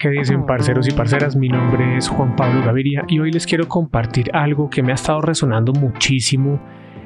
¿Qué dicen parceros y parceras? Mi nombre es Juan Pablo Gaviria y hoy les quiero compartir algo que me ha estado resonando muchísimo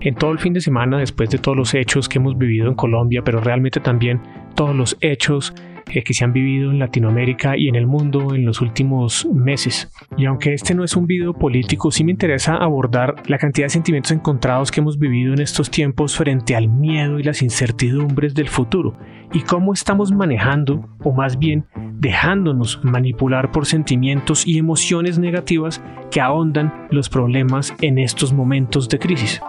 en todo el fin de semana después de todos los hechos que hemos vivido en Colombia, pero realmente también todos los hechos eh, que se han vivido en Latinoamérica y en el mundo en los últimos meses. Y aunque este no es un video político, sí me interesa abordar la cantidad de sentimientos encontrados que hemos vivido en estos tiempos frente al miedo y las incertidumbres del futuro y cómo estamos manejando, o más bien dejándonos manipular por sentimientos y emociones negativas que ahondan los problemas en estos momentos de crisis.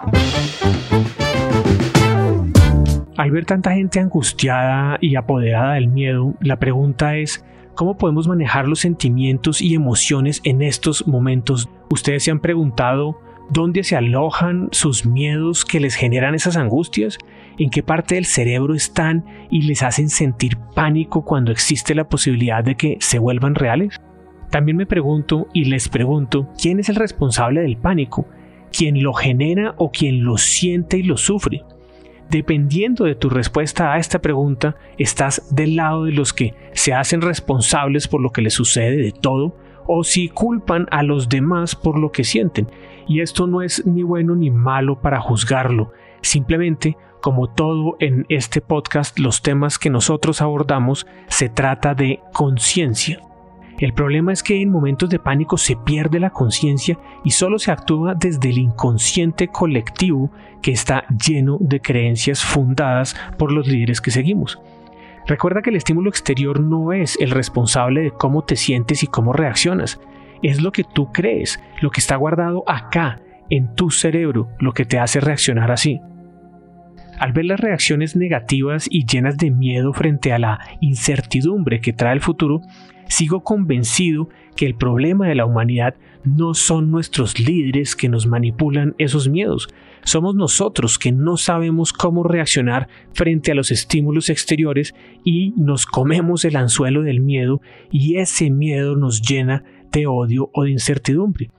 Al ver tanta gente angustiada y apoderada del miedo, la pregunta es, ¿cómo podemos manejar los sentimientos y emociones en estos momentos? ¿Ustedes se han preguntado dónde se alojan sus miedos que les generan esas angustias? ¿En qué parte del cerebro están y les hacen sentir pánico cuando existe la posibilidad de que se vuelvan reales? También me pregunto y les pregunto, ¿quién es el responsable del pánico? ¿Quién lo genera o quién lo siente y lo sufre? Dependiendo de tu respuesta a esta pregunta, estás del lado de los que se hacen responsables por lo que les sucede de todo o si culpan a los demás por lo que sienten. Y esto no es ni bueno ni malo para juzgarlo, simplemente como todo en este podcast, los temas que nosotros abordamos se trata de conciencia. El problema es que en momentos de pánico se pierde la conciencia y solo se actúa desde el inconsciente colectivo que está lleno de creencias fundadas por los líderes que seguimos. Recuerda que el estímulo exterior no es el responsable de cómo te sientes y cómo reaccionas. Es lo que tú crees, lo que está guardado acá, en tu cerebro, lo que te hace reaccionar así. Al ver las reacciones negativas y llenas de miedo frente a la incertidumbre que trae el futuro, sigo convencido que el problema de la humanidad no son nuestros líderes que nos manipulan esos miedos, somos nosotros que no sabemos cómo reaccionar frente a los estímulos exteriores y nos comemos el anzuelo del miedo y ese miedo nos llena de odio o de incertidumbre.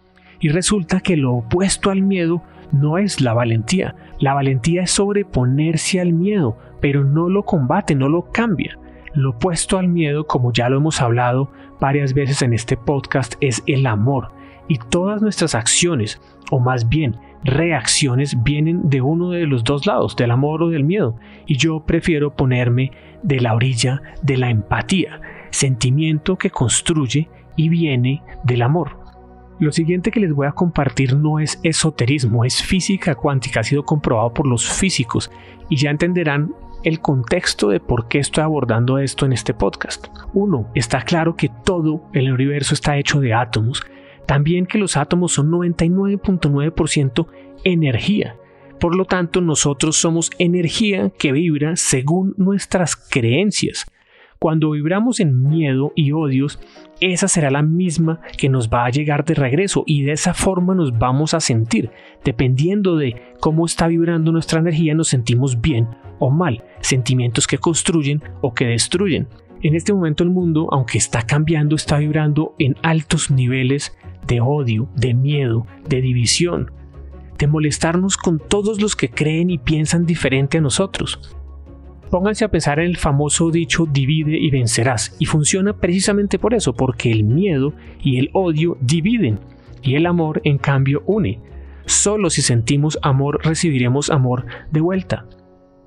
Y resulta que lo opuesto al miedo no es la valentía. La valentía es sobreponerse al miedo, pero no lo combate, no lo cambia. Lo opuesto al miedo, como ya lo hemos hablado varias veces en este podcast, es el amor. Y todas nuestras acciones, o más bien reacciones, vienen de uno de los dos lados, del amor o del miedo. Y yo prefiero ponerme de la orilla de la empatía, sentimiento que construye y viene del amor. Lo siguiente que les voy a compartir no es esoterismo, es física cuántica, ha sido comprobado por los físicos y ya entenderán el contexto de por qué estoy abordando esto en este podcast. Uno, está claro que todo el universo está hecho de átomos, también que los átomos son 99.9% energía. Por lo tanto, nosotros somos energía que vibra según nuestras creencias. Cuando vibramos en miedo y odios, esa será la misma que nos va a llegar de regreso y de esa forma nos vamos a sentir. Dependiendo de cómo está vibrando nuestra energía, nos sentimos bien o mal, sentimientos que construyen o que destruyen. En este momento el mundo, aunque está cambiando, está vibrando en altos niveles de odio, de miedo, de división, de molestarnos con todos los que creen y piensan diferente a nosotros. Pónganse a pensar en el famoso dicho divide y vencerás, y funciona precisamente por eso, porque el miedo y el odio dividen, y el amor en cambio une. Solo si sentimos amor recibiremos amor de vuelta.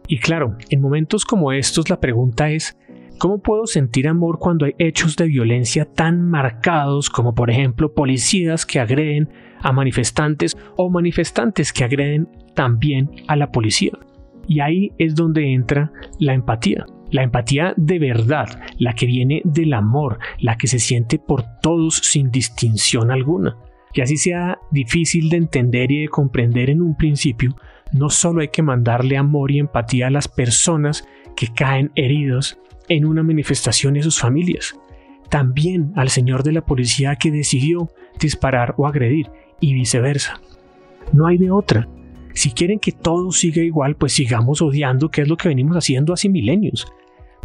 Y claro, en momentos como estos la pregunta es, ¿cómo puedo sentir amor cuando hay hechos de violencia tan marcados como por ejemplo policías que agreden a manifestantes o manifestantes que agreden también a la policía? Y ahí es donde entra la empatía. La empatía de verdad, la que viene del amor, la que se siente por todos sin distinción alguna. Y así sea difícil de entender y de comprender en un principio, no solo hay que mandarle amor y empatía a las personas que caen heridos en una manifestación y a sus familias, también al señor de la policía que decidió disparar o agredir y viceversa. No hay de otra. Si quieren que todo siga igual, pues sigamos odiando, que es lo que venimos haciendo hace milenios.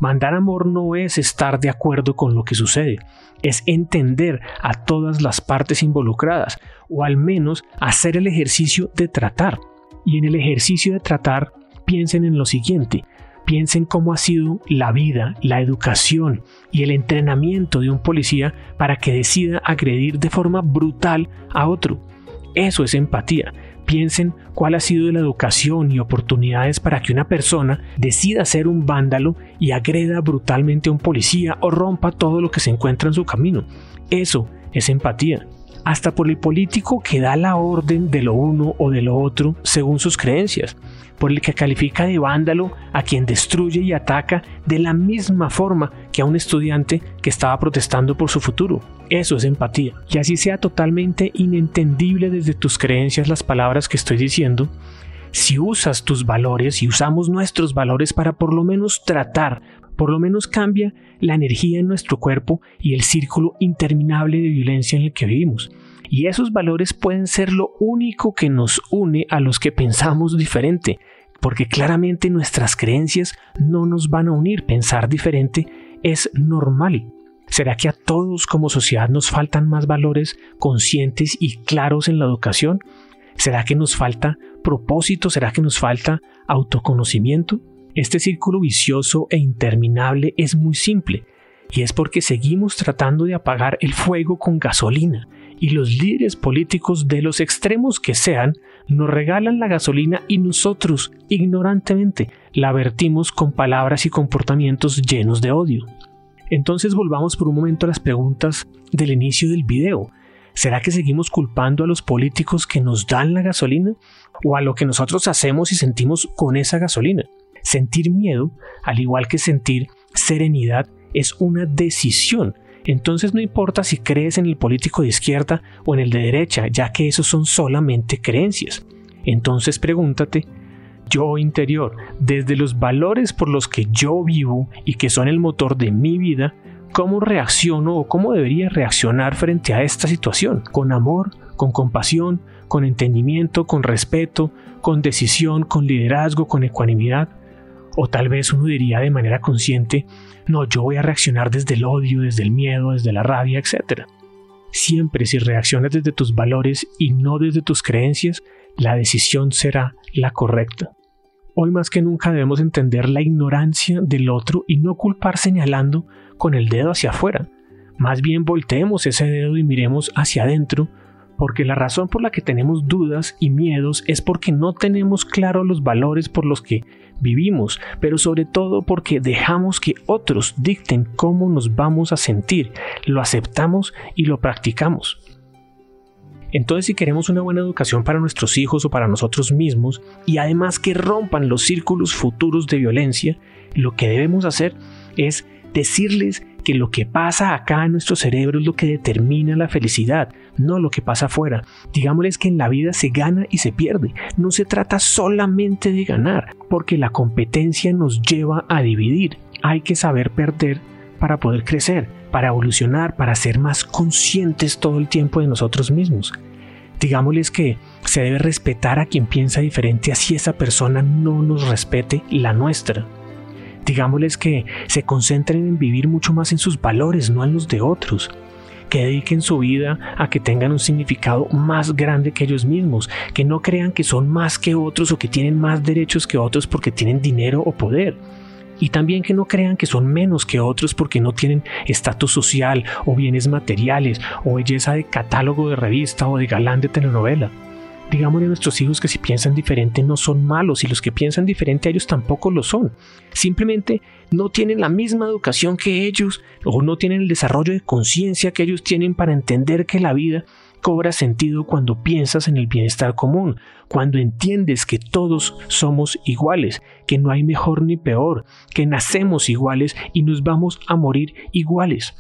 Mandar amor no es estar de acuerdo con lo que sucede, es entender a todas las partes involucradas, o al menos hacer el ejercicio de tratar. Y en el ejercicio de tratar, piensen en lo siguiente, Piensen cómo ha sido la vida, la educación y el entrenamiento de un policía para que decida agredir de forma brutal a otro. Eso es empatía. Piensen cuál ha sido la educación y oportunidades para que una persona decida ser un vándalo y agreda brutalmente a un policía o rompa todo lo que se encuentra en su camino. Eso es empatía hasta por el político que da la orden de lo uno o de lo otro según sus creencias, por el que califica de vándalo a quien destruye y ataca de la misma forma que a un estudiante que estaba protestando por su futuro. Eso es empatía. Y así sea totalmente inentendible desde tus creencias las palabras que estoy diciendo, si usas tus valores y usamos nuestros valores para por lo menos tratar, por lo menos cambia la energía en nuestro cuerpo y el círculo interminable de violencia en el que vivimos. Y esos valores pueden ser lo único que nos une a los que pensamos diferente, porque claramente nuestras creencias no nos van a unir. Pensar diferente es normal. ¿Será que a todos como sociedad nos faltan más valores conscientes y claros en la educación? ¿Será que nos falta propósito? ¿Será que nos falta autoconocimiento? Este círculo vicioso e interminable es muy simple, y es porque seguimos tratando de apagar el fuego con gasolina, y los líderes políticos de los extremos que sean nos regalan la gasolina y nosotros, ignorantemente, la vertimos con palabras y comportamientos llenos de odio. Entonces volvamos por un momento a las preguntas del inicio del video. ¿Será que seguimos culpando a los políticos que nos dan la gasolina o a lo que nosotros hacemos y sentimos con esa gasolina? Sentir miedo, al igual que sentir serenidad, es una decisión. Entonces no importa si crees en el político de izquierda o en el de derecha, ya que esos son solamente creencias. Entonces pregúntate, yo interior, desde los valores por los que yo vivo y que son el motor de mi vida, ¿cómo reacciono o cómo debería reaccionar frente a esta situación? ¿Con amor? ¿Con compasión? ¿Con entendimiento? ¿Con respeto? ¿Con decisión? ¿Con liderazgo? ¿Con ecuanimidad? O tal vez uno diría de manera consciente, no, yo voy a reaccionar desde el odio, desde el miedo, desde la rabia, etc. Siempre si reaccionas desde tus valores y no desde tus creencias, la decisión será la correcta. Hoy más que nunca debemos entender la ignorancia del otro y no culpar señalando con el dedo hacia afuera. Más bien volteemos ese dedo y miremos hacia adentro porque la razón por la que tenemos dudas y miedos es porque no tenemos claro los valores por los que vivimos, pero sobre todo porque dejamos que otros dicten cómo nos vamos a sentir, lo aceptamos y lo practicamos. Entonces si queremos una buena educación para nuestros hijos o para nosotros mismos y además que rompan los círculos futuros de violencia, lo que debemos hacer es decirles que lo que pasa acá en nuestro cerebro es lo que determina la felicidad, no lo que pasa afuera. Digámosles que en la vida se gana y se pierde. No se trata solamente de ganar, porque la competencia nos lleva a dividir. Hay que saber perder para poder crecer, para evolucionar, para ser más conscientes todo el tiempo de nosotros mismos. Digámosles que se debe respetar a quien piensa diferente así esa persona no nos respete la nuestra. Digámosles que se concentren en vivir mucho más en sus valores, no en los de otros. Que dediquen su vida a que tengan un significado más grande que ellos mismos, que no crean que son más que otros o que tienen más derechos que otros porque tienen dinero o poder. Y también que no crean que son menos que otros porque no tienen estatus social o bienes materiales o belleza de catálogo de revista o de galán de telenovela digámosle a nuestros hijos que si piensan diferente no son malos y los que piensan diferente a ellos tampoco lo son. Simplemente no tienen la misma educación que ellos o no tienen el desarrollo de conciencia que ellos tienen para entender que la vida cobra sentido cuando piensas en el bienestar común, cuando entiendes que todos somos iguales, que no hay mejor ni peor, que nacemos iguales y nos vamos a morir iguales.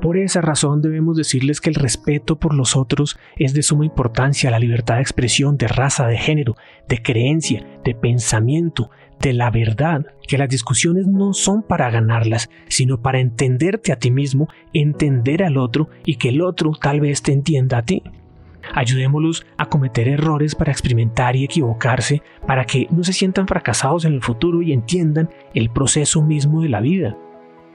Por esa razón debemos decirles que el respeto por los otros es de suma importancia, la libertad de expresión, de raza, de género, de creencia, de pensamiento, de la verdad, que las discusiones no son para ganarlas, sino para entenderte a ti mismo, entender al otro y que el otro tal vez te entienda a ti. Ayudémoslos a cometer errores para experimentar y equivocarse, para que no se sientan fracasados en el futuro y entiendan el proceso mismo de la vida.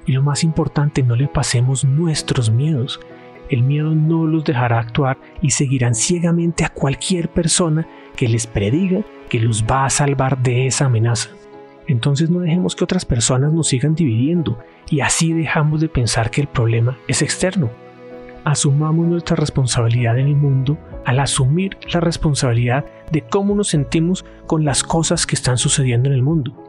Y lo más importante, no le pasemos nuestros miedos. El miedo no los dejará actuar y seguirán ciegamente a cualquier persona que les prediga que los va a salvar de esa amenaza. Entonces no dejemos que otras personas nos sigan dividiendo y así dejamos de pensar que el problema es externo. Asumamos nuestra responsabilidad en el mundo al asumir la responsabilidad de cómo nos sentimos con las cosas que están sucediendo en el mundo.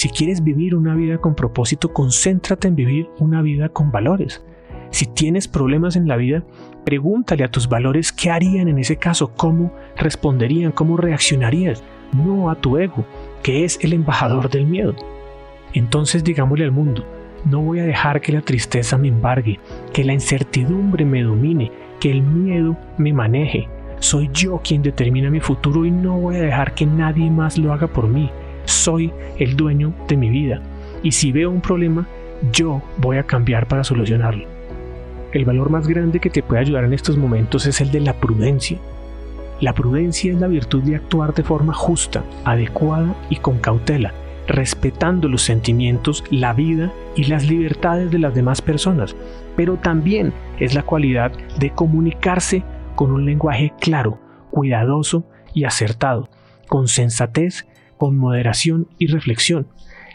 Si quieres vivir una vida con propósito, concéntrate en vivir una vida con valores. Si tienes problemas en la vida, pregúntale a tus valores qué harían en ese caso, cómo responderían, cómo reaccionarías, no a tu ego, que es el embajador del miedo. Entonces digámosle al mundo, no voy a dejar que la tristeza me embargue, que la incertidumbre me domine, que el miedo me maneje. Soy yo quien determina mi futuro y no voy a dejar que nadie más lo haga por mí. Soy el dueño de mi vida. Y si veo un problema, yo voy a cambiar para solucionarlo. El valor más grande que te puede ayudar en estos momentos es el de la prudencia. La prudencia es la virtud de actuar de forma justa, adecuada y con cautela, respetando los sentimientos, la vida y las libertades de las demás personas, pero también es la cualidad de comunicarse con un lenguaje claro, cuidadoso y acertado, con sensatez, con moderación y reflexión.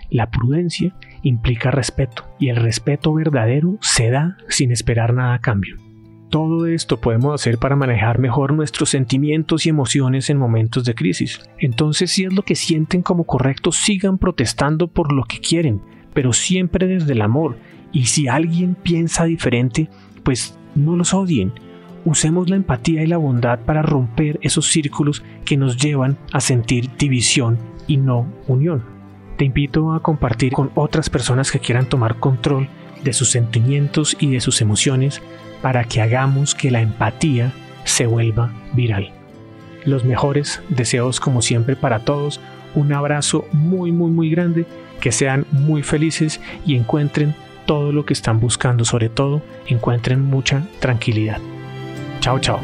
La prudencia implica respeto y el respeto verdadero se da sin esperar nada a cambio. Todo esto podemos hacer para manejar mejor nuestros sentimientos y emociones en momentos de crisis. Entonces, si es lo que sienten como correcto, sigan protestando por lo que quieren, pero siempre desde el amor. Y si alguien piensa diferente, pues no los odien. Usemos la empatía y la bondad para romper esos círculos que nos llevan a sentir división y no unión te invito a compartir con otras personas que quieran tomar control de sus sentimientos y de sus emociones para que hagamos que la empatía se vuelva viral. Los mejores deseos como siempre para todos, un abrazo muy muy muy grande, que sean muy felices y encuentren todo lo que están buscando, sobre todo encuentren mucha tranquilidad. Chao chao.